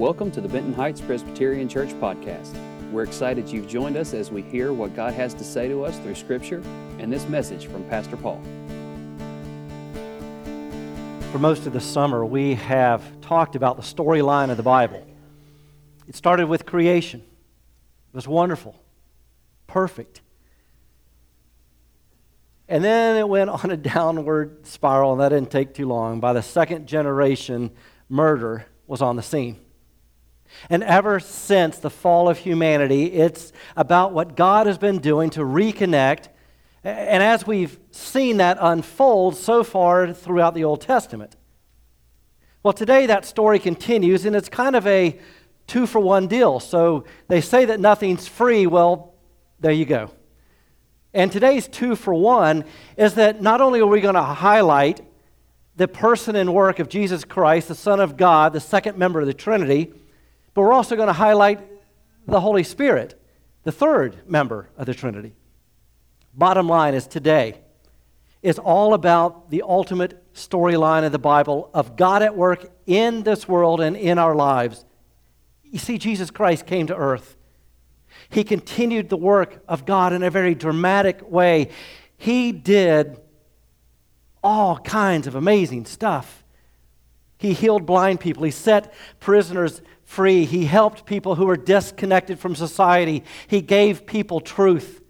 Welcome to the Benton Heights Presbyterian Church podcast. We're excited you've joined us as we hear what God has to say to us through Scripture and this message from Pastor Paul. For most of the summer, we have talked about the storyline of the Bible. It started with creation, it was wonderful, perfect. And then it went on a downward spiral, and that didn't take too long. By the second generation, murder was on the scene. And ever since the fall of humanity, it's about what God has been doing to reconnect. And as we've seen that unfold so far throughout the Old Testament. Well, today that story continues, and it's kind of a two for one deal. So they say that nothing's free. Well, there you go. And today's two for one is that not only are we going to highlight the person and work of Jesus Christ, the Son of God, the second member of the Trinity, but we're also going to highlight the Holy Spirit, the third member of the Trinity. Bottom line is today is all about the ultimate storyline of the Bible of God at work in this world and in our lives. You see, Jesus Christ came to earth. He continued the work of God in a very dramatic way. He did all kinds of amazing stuff. He healed blind people. He set prisoners free. He helped people who were disconnected from society. He gave people truth.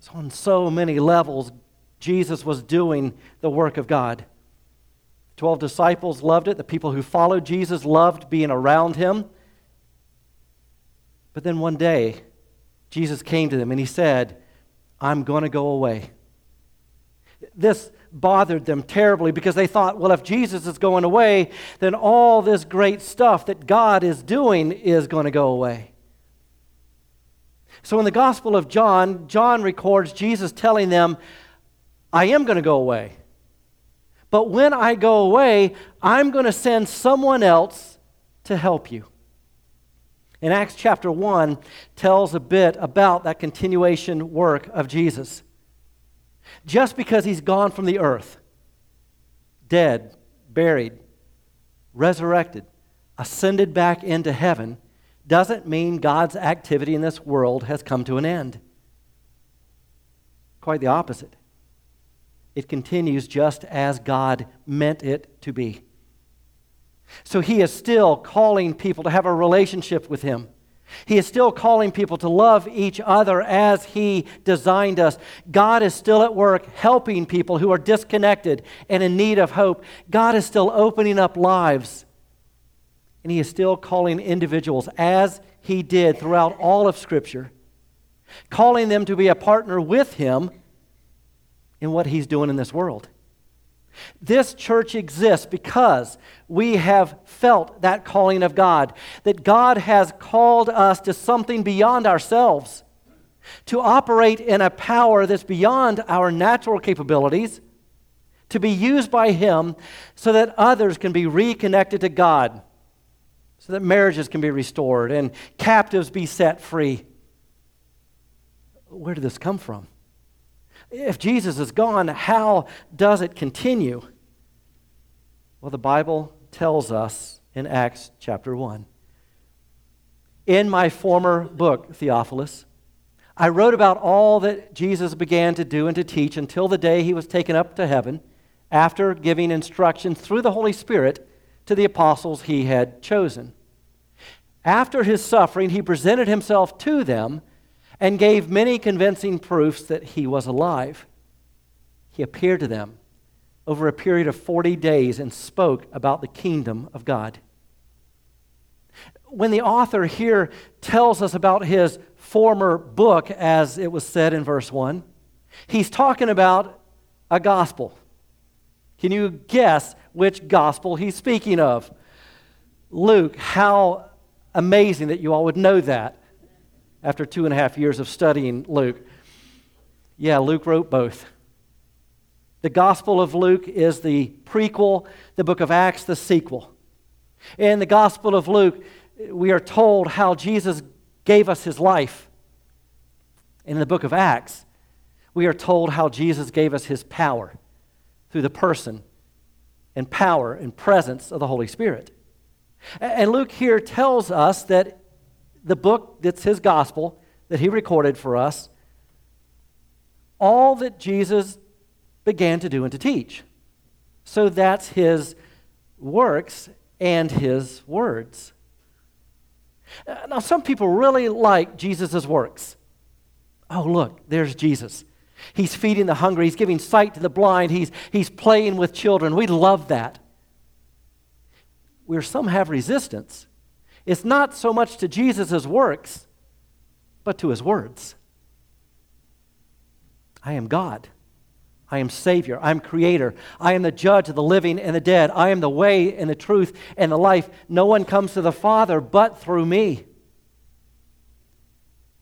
So on so many levels, Jesus was doing the work of God. Twelve disciples loved it. The people who followed Jesus loved being around him. But then one day, Jesus came to them and he said, I'm going to go away. This bothered them terribly because they thought, well, if Jesus is going away, then all this great stuff that God is doing is going to go away. So in the Gospel of John, John records Jesus telling them, I am going to go away. But when I go away, I'm going to send someone else to help you. In Acts chapter 1 tells a bit about that continuation work of Jesus. Just because he's gone from the earth, dead, buried, resurrected, ascended back into heaven, doesn't mean God's activity in this world has come to an end. Quite the opposite. It continues just as God meant it to be. So he is still calling people to have a relationship with him. He is still calling people to love each other as He designed us. God is still at work helping people who are disconnected and in need of hope. God is still opening up lives. And He is still calling individuals, as He did throughout all of Scripture, calling them to be a partner with Him in what He's doing in this world. This church exists because we have felt that calling of God, that God has called us to something beyond ourselves, to operate in a power that's beyond our natural capabilities, to be used by Him so that others can be reconnected to God, so that marriages can be restored and captives be set free. Where did this come from? If Jesus is gone, how does it continue? Well, the Bible tells us in Acts chapter 1. In my former book, Theophilus, I wrote about all that Jesus began to do and to teach until the day he was taken up to heaven after giving instruction through the Holy Spirit to the apostles he had chosen. After his suffering, he presented himself to them and gave many convincing proofs that he was alive. He appeared to them over a period of 40 days and spoke about the kingdom of God. When the author here tells us about his former book, as it was said in verse 1, he's talking about a gospel. Can you guess which gospel he's speaking of? Luke, how amazing that you all would know that after two and a half years of studying Luke. Yeah, Luke wrote both. The Gospel of Luke is the prequel, the book of Acts, the sequel. In the Gospel of Luke, we are told how Jesus gave us his life. In the book of Acts, we are told how Jesus gave us his power through the person and power and presence of the Holy Spirit. And Luke here tells us that the book that's his gospel that he recorded for us, all that Jesus began to do and to teach. So that's his works and his words. Uh, now, some people really like Jesus' works. Oh, look, there's Jesus. He's feeding the hungry, he's giving sight to the blind, he's, he's playing with children. We love that. Where some have resistance, it's not so much to Jesus' works, but to his words. I am God. I am Savior. I am Creator. I am the judge of the living and the dead. I am the way and the truth and the life. No one comes to the Father but through me.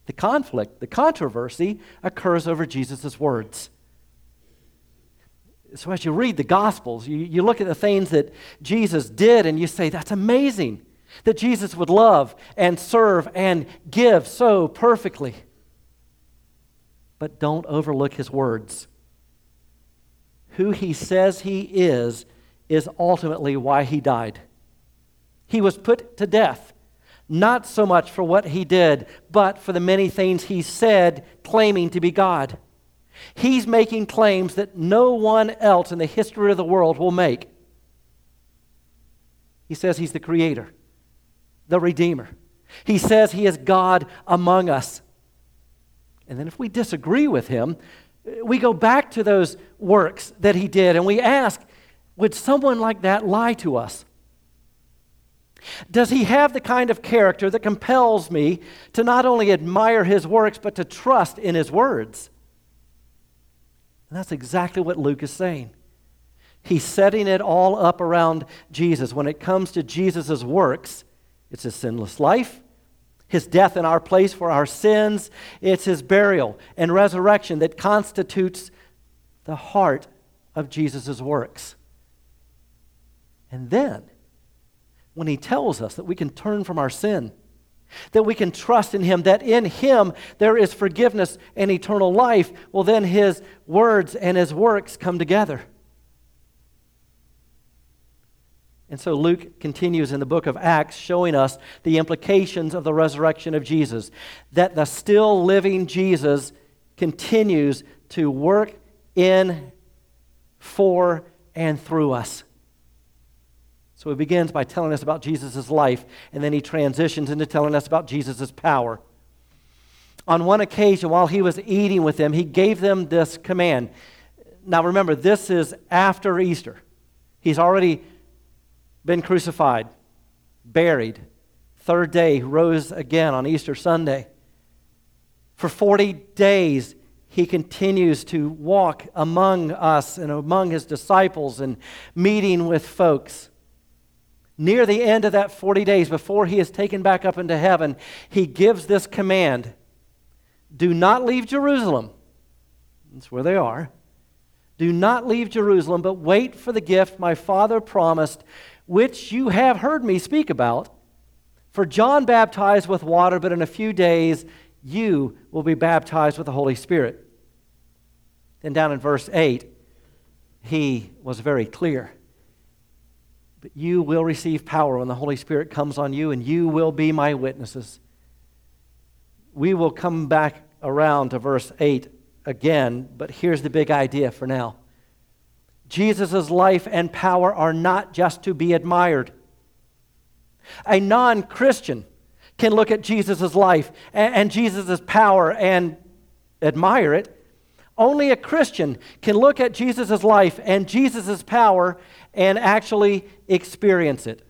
The conflict, the controversy occurs over Jesus' words. So, as you read the Gospels, you, you look at the things that Jesus did and you say, that's amazing that Jesus would love and serve and give so perfectly. But don't overlook his words who he says he is is ultimately why he died. He was put to death, not so much for what he did, but for the many things he said, claiming to be God. He's making claims that no one else in the history of the world will make. He says he's the creator, the redeemer. He says he is God among us. And then if we disagree with him, we go back to those works that he did and we ask, would someone like that lie to us? Does he have the kind of character that compels me to not only admire his works, but to trust in his words? And that's exactly what Luke is saying. He's setting it all up around Jesus. When it comes to Jesus' works, it's his sinless life, his death in our place for our sins. It's his burial and resurrection that constitutes the heart of Jesus' works. And then, when he tells us that we can turn from our sin, that we can trust in him, that in him there is forgiveness and eternal life, well, then his words and his works come together. And so Luke continues in the book of Acts showing us the implications of the resurrection of Jesus. That the still living Jesus continues to work in, for, and through us. So he begins by telling us about Jesus' life, and then he transitions into telling us about Jesus' power. On one occasion, while he was eating with them, he gave them this command. Now remember, this is after Easter. He's already been crucified, buried, third day rose again on Easter Sunday. For 40 days, he continues to walk among us and among his disciples and meeting with folks. Near the end of that 40 days, before he is taken back up into heaven, he gives this command Do not leave Jerusalem. That's where they are. Do not leave Jerusalem, but wait for the gift my Father promised, which you have heard me speak about. For John baptized with water, but in a few days you will be baptized with the Holy Spirit. Then down in verse 8, he was very clear. But you will receive power when the Holy Spirit comes on you, and you will be my witnesses. We will come back around to verse 8 again, but here's the big idea for now. Jesus' life and power are not just to be admired. A non Christian can look at Jesus' life and, and Jesus' power and admire it. Only a Christian can look at Jesus' life and Jesus' power and actually experience it.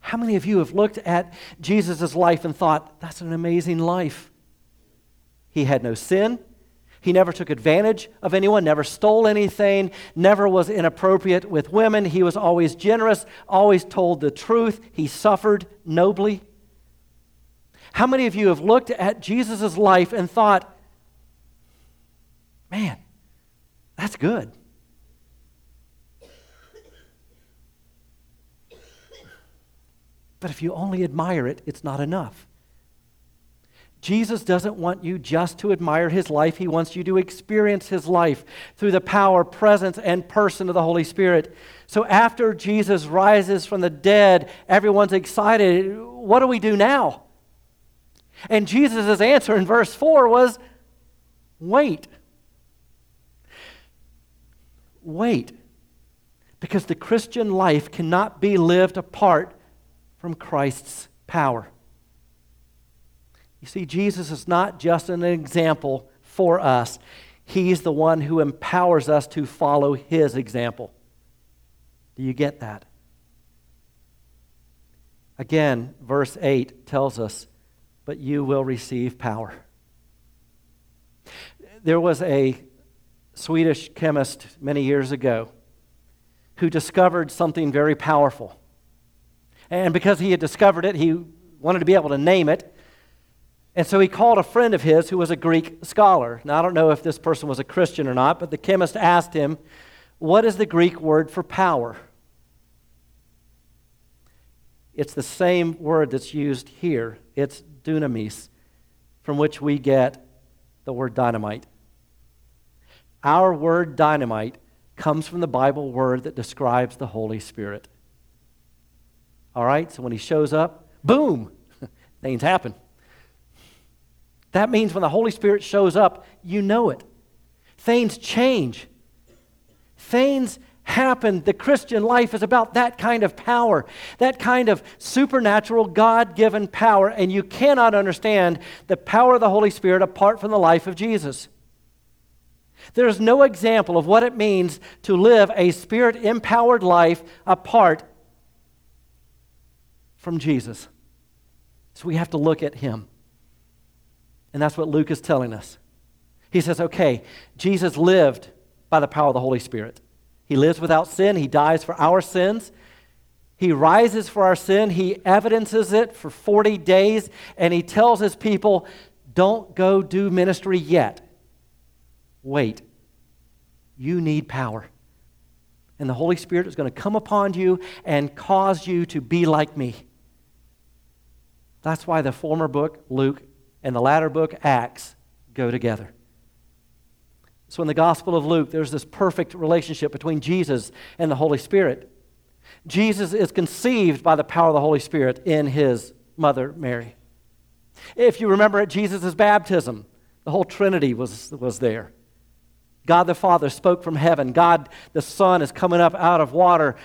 How many of you have looked at Jesus' life and thought, that's an amazing life? He had no sin, he never took advantage of anyone, never stole anything, never was inappropriate with women. He was always generous, always told the truth. He suffered nobly. How many of you have looked at Jesus' life and thought, man, that's good? But if you only admire it, it's not enough. Jesus doesn't want you just to admire his life. He wants you to experience his life through the power, presence, and person of the Holy Spirit. So after Jesus rises from the dead, everyone's excited. What do we do now? And Jesus' answer in verse 4 was wait. Wait. Because the Christian life cannot be lived apart from Christ's power. You see, Jesus is not just an example for us, He's the one who empowers us to follow His example. Do you get that? Again, verse 8 tells us, But you will receive power. There was a Swedish chemist many years ago who discovered something very powerful. And because he had discovered it, he wanted to be able to name it. And so he called a friend of his who was a Greek scholar. Now, I don't know if this person was a Christian or not, but the chemist asked him, What is the Greek word for power? It's the same word that's used here. It's dunamis, from which we get the word dynamite. Our word dynamite comes from the Bible word that describes the Holy Spirit. All right, so when he shows up, boom, things happen. That means when the Holy Spirit shows up, you know it. Things change. Things happen. The Christian life is about that kind of power, that kind of supernatural, God given power, and you cannot understand the power of the Holy Spirit apart from the life of Jesus. There's no example of what it means to live a spirit empowered life apart from Jesus. So we have to look at him. And that's what Luke is telling us. He says, okay, Jesus lived by the power of the Holy Spirit. He lives without sin, He dies for our sins. He rises for our sin, He evidences it for 40 days, and He tells His people, don't go do ministry yet. Wait. You need power. And the Holy Spirit is going to come upon you and cause you to be like me. That's why the former book, Luke, and the latter book, Acts, go together. So in the Gospel of Luke, there's this perfect relationship between Jesus and the Holy Spirit. Jesus is conceived by the power of the Holy Spirit in his mother, Mary. If you remember at Jesus' baptism, the whole Trinity was, was there. God the Father spoke from heaven. God the Son is coming up out of water.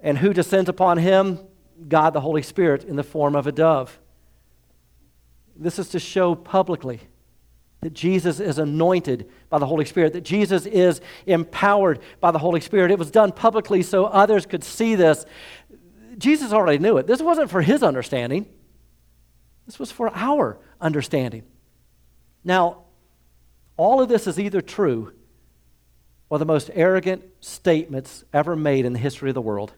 And who descends upon him? God the Holy Spirit in the form of a dove. This is to show publicly that Jesus is anointed by the Holy Spirit, that Jesus is empowered by the Holy Spirit. It was done publicly so others could see this. Jesus already knew it. This wasn't for his understanding, this was for our understanding. Now, all of this is either true or the most arrogant statements ever made in the history of the world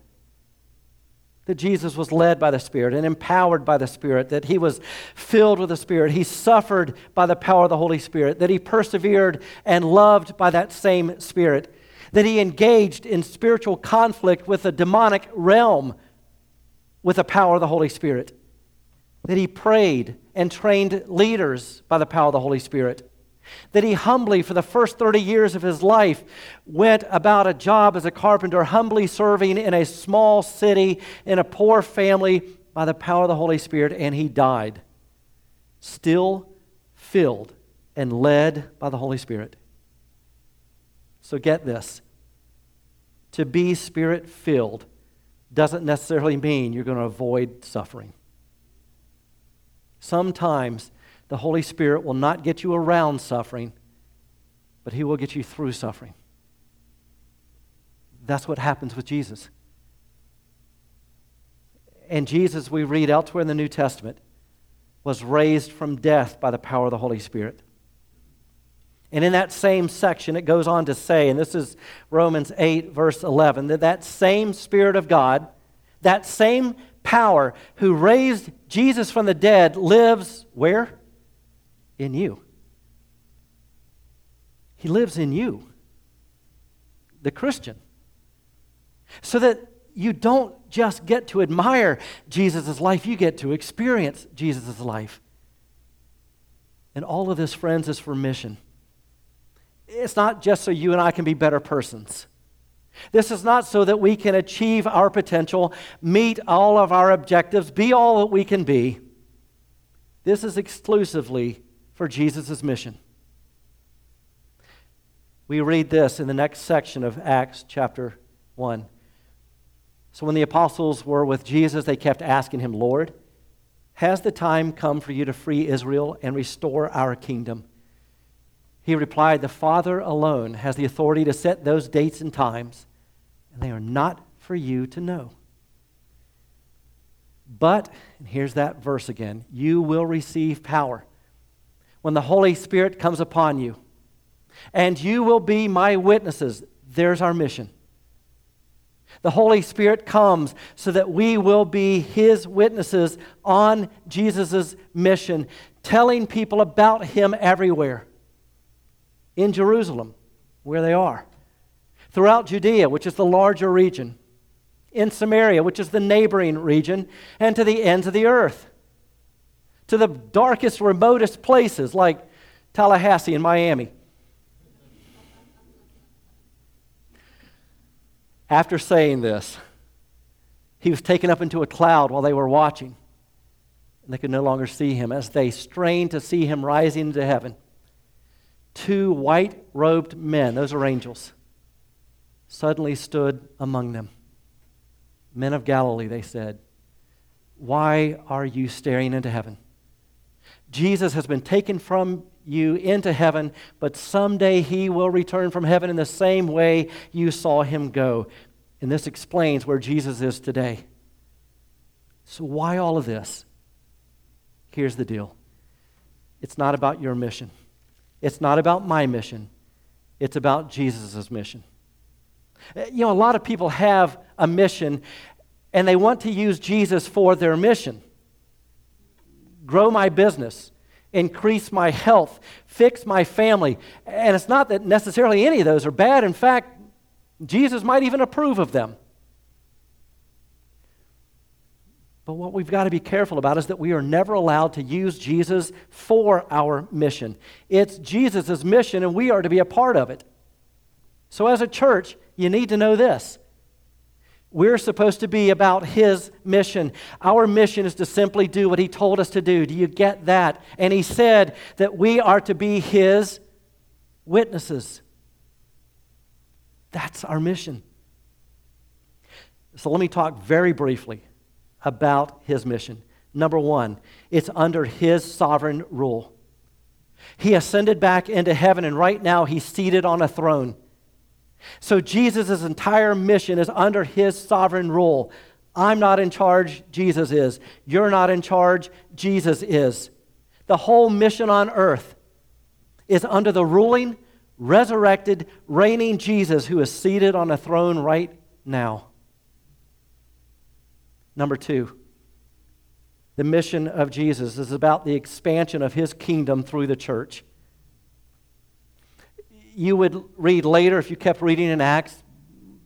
that Jesus was led by the Spirit and empowered by the Spirit, that he was filled with the Spirit, he suffered by the power of the Holy Spirit, that he persevered and loved by that same Spirit, that he engaged in spiritual conflict with the demonic realm with the power of the Holy Spirit, that he prayed and trained leaders by the power of the Holy Spirit that he humbly, for the first 30 years of his life, went about a job as a carpenter, humbly serving in a small city, in a poor family, by the power of the Holy Spirit, and he died, still filled and led by the Holy Spirit. So get this to be spirit filled doesn't necessarily mean you're going to avoid suffering. Sometimes the Holy Spirit will not get you around suffering, but He will get you through suffering. That's what happens with Jesus. And Jesus, we read elsewhere in the New Testament, was raised from death by the power of the Holy Spirit. And in that same section, it goes on to say, and this is Romans 8, verse 11, that that same Spirit of God, that same power who raised Jesus from the dead lives where? In you. He lives in you, the Christian. So that you don't just get to admire Jesus' life, you get to experience Jesus' life. And all of this, friends, is for mission. It's not just so you and I can be better persons. This is not so that we can achieve our potential, meet all of our objectives, be all that we can be. This is exclusively for Jesus' mission. We read this in the next section of Acts chapter 1. So when the apostles were with Jesus, they kept asking him, Lord, has the time come for you to free Israel and restore our kingdom? He replied, The Father alone has the authority to set those dates and times, and they are not for you to know. But, and here's that verse again you will receive power when the Holy Spirit comes upon you, and you will be my witnesses. There's our mission. The Holy Spirit comes so that we will be His witnesses on Jesus' mission, telling people about Him everywhere. In Jerusalem, where they are, throughout Judea, which is the larger region, in Samaria, which is the neighboring region, and to the ends of the earth, to the darkest, remotest places like Tallahassee and Miami. After saying this, he was taken up into a cloud while they were watching, and they could no longer see him. As they strained to see him rising into heaven, two white robed men, those are angels, suddenly stood among them. Men of Galilee, they said, why are you staring into heaven? Jesus has been taken from you into heaven, but someday he will return from heaven in the same way you saw him go. And this explains where Jesus is today. So, why all of this? Here's the deal it's not about your mission, it's not about my mission, it's about Jesus' mission. Uh, you know, a lot of people have a mission and they want to use Jesus for their mission grow my business, increase my health, fix my family. And it's not that necessarily any of those are bad. In fact, Jesus might even approve of them. But what we've got to be careful about is that we are never allowed to use Jesus for our mission. It's Jesus' mission, and we are to be a part of it. So, as a church, you need to know this. We're supposed to be about His mission. Our mission is to simply do what He told us to do. Do you get that? And He said that we are to be His witnesses. That's our mission. So let me talk very briefly about His mission. Number one, it's under His sovereign rule. He ascended back into heaven, and right now He's seated on a throne. So Jesus' entire mission is under his sovereign rule. I'm not in charge, Jesus is. You're not in charge, Jesus is. The whole mission on earth is under the ruling, resurrected, reigning Jesus who is seated on a throne right now. Number two, the mission of Jesus is about the expansion of his kingdom through the church you would read later, if you kept reading in Acts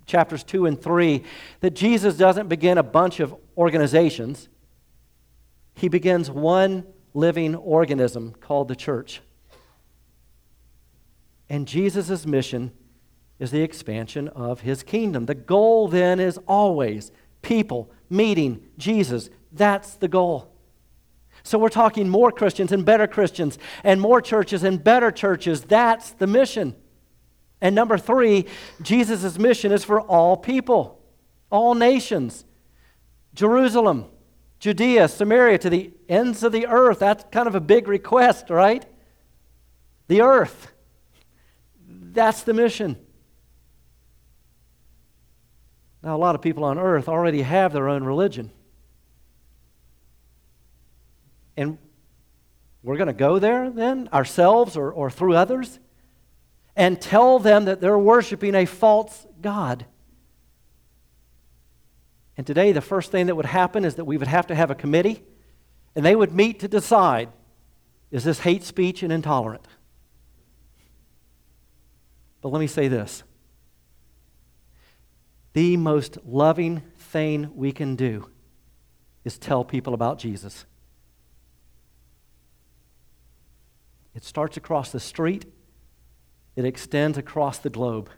chapters 2 and 3, that Jesus doesn't begin a bunch of organizations, he begins one living organism called the church. And Jesus' mission is the expansion of his kingdom. The goal then is always people meeting Jesus. That's the goal. So we're talking more Christians and better Christians, and more churches and better churches. That's the mission. And number three, Jesus' mission is for all people, all nations. Jerusalem, Judea, Samaria, to the ends of the earth. That's kind of a big request, right? The earth. That's the mission. Now, a lot of people on earth already have their own religion. And we're going to go there then, ourselves or, or through others, and tell them that they're worshiping a false God. And today, the first thing that would happen is that we would have to have a committee, and they would meet to decide is this hate speech and intolerant? But let me say this the most loving thing we can do is tell people about Jesus. It starts across the street, it extends across the globe.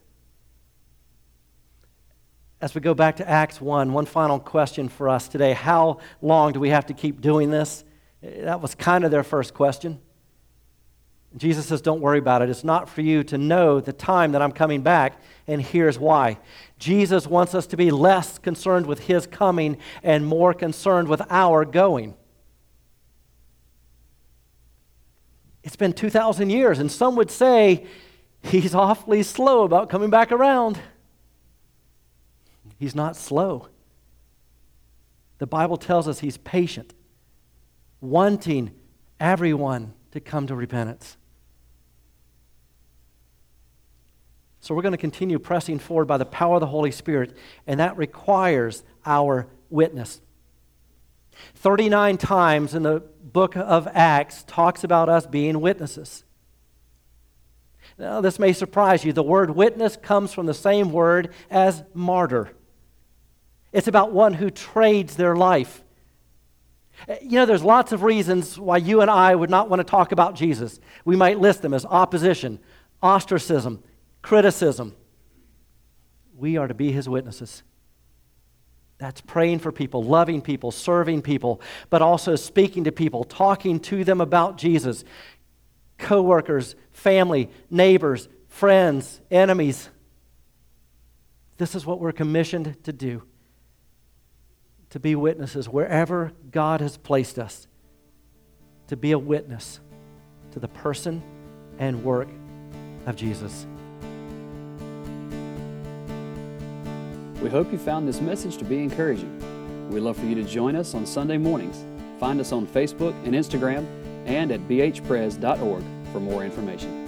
As we go back to Acts 1, one final question for us today. How long do we have to keep doing this? That was kind of their first question. Jesus says, Don't worry about it. It's not for you to know the time that I'm coming back, and here's why. Jesus wants us to be less concerned with his coming and more concerned with our going. It's been 2,000 years, and some would say he's awfully slow about coming back around. He's not slow. The Bible tells us he's patient, wanting everyone to come to repentance. So we're going to continue pressing forward by the power of the Holy Spirit, and that requires our witness. 39 times in the book of Acts talks about us being witnesses. Now, this may surprise you. The word witness comes from the same word as martyr. It's about one who trades their life. You know, there's lots of reasons why you and I would not want to talk about Jesus. We might list them as opposition, ostracism, criticism. We are to be his witnesses. That's praying for people, loving people, serving people, but also speaking to people, talking to them about Jesus. Coworkers, family, neighbors, friends, enemies. This is what we're commissioned to do to be witnesses wherever God has placed us, to be a witness to the person and work of Jesus. We hope you found this message to be encouraging. We'd love for you to join us on Sunday mornings. Find us on Facebook and Instagram and at bhpres.org for more information.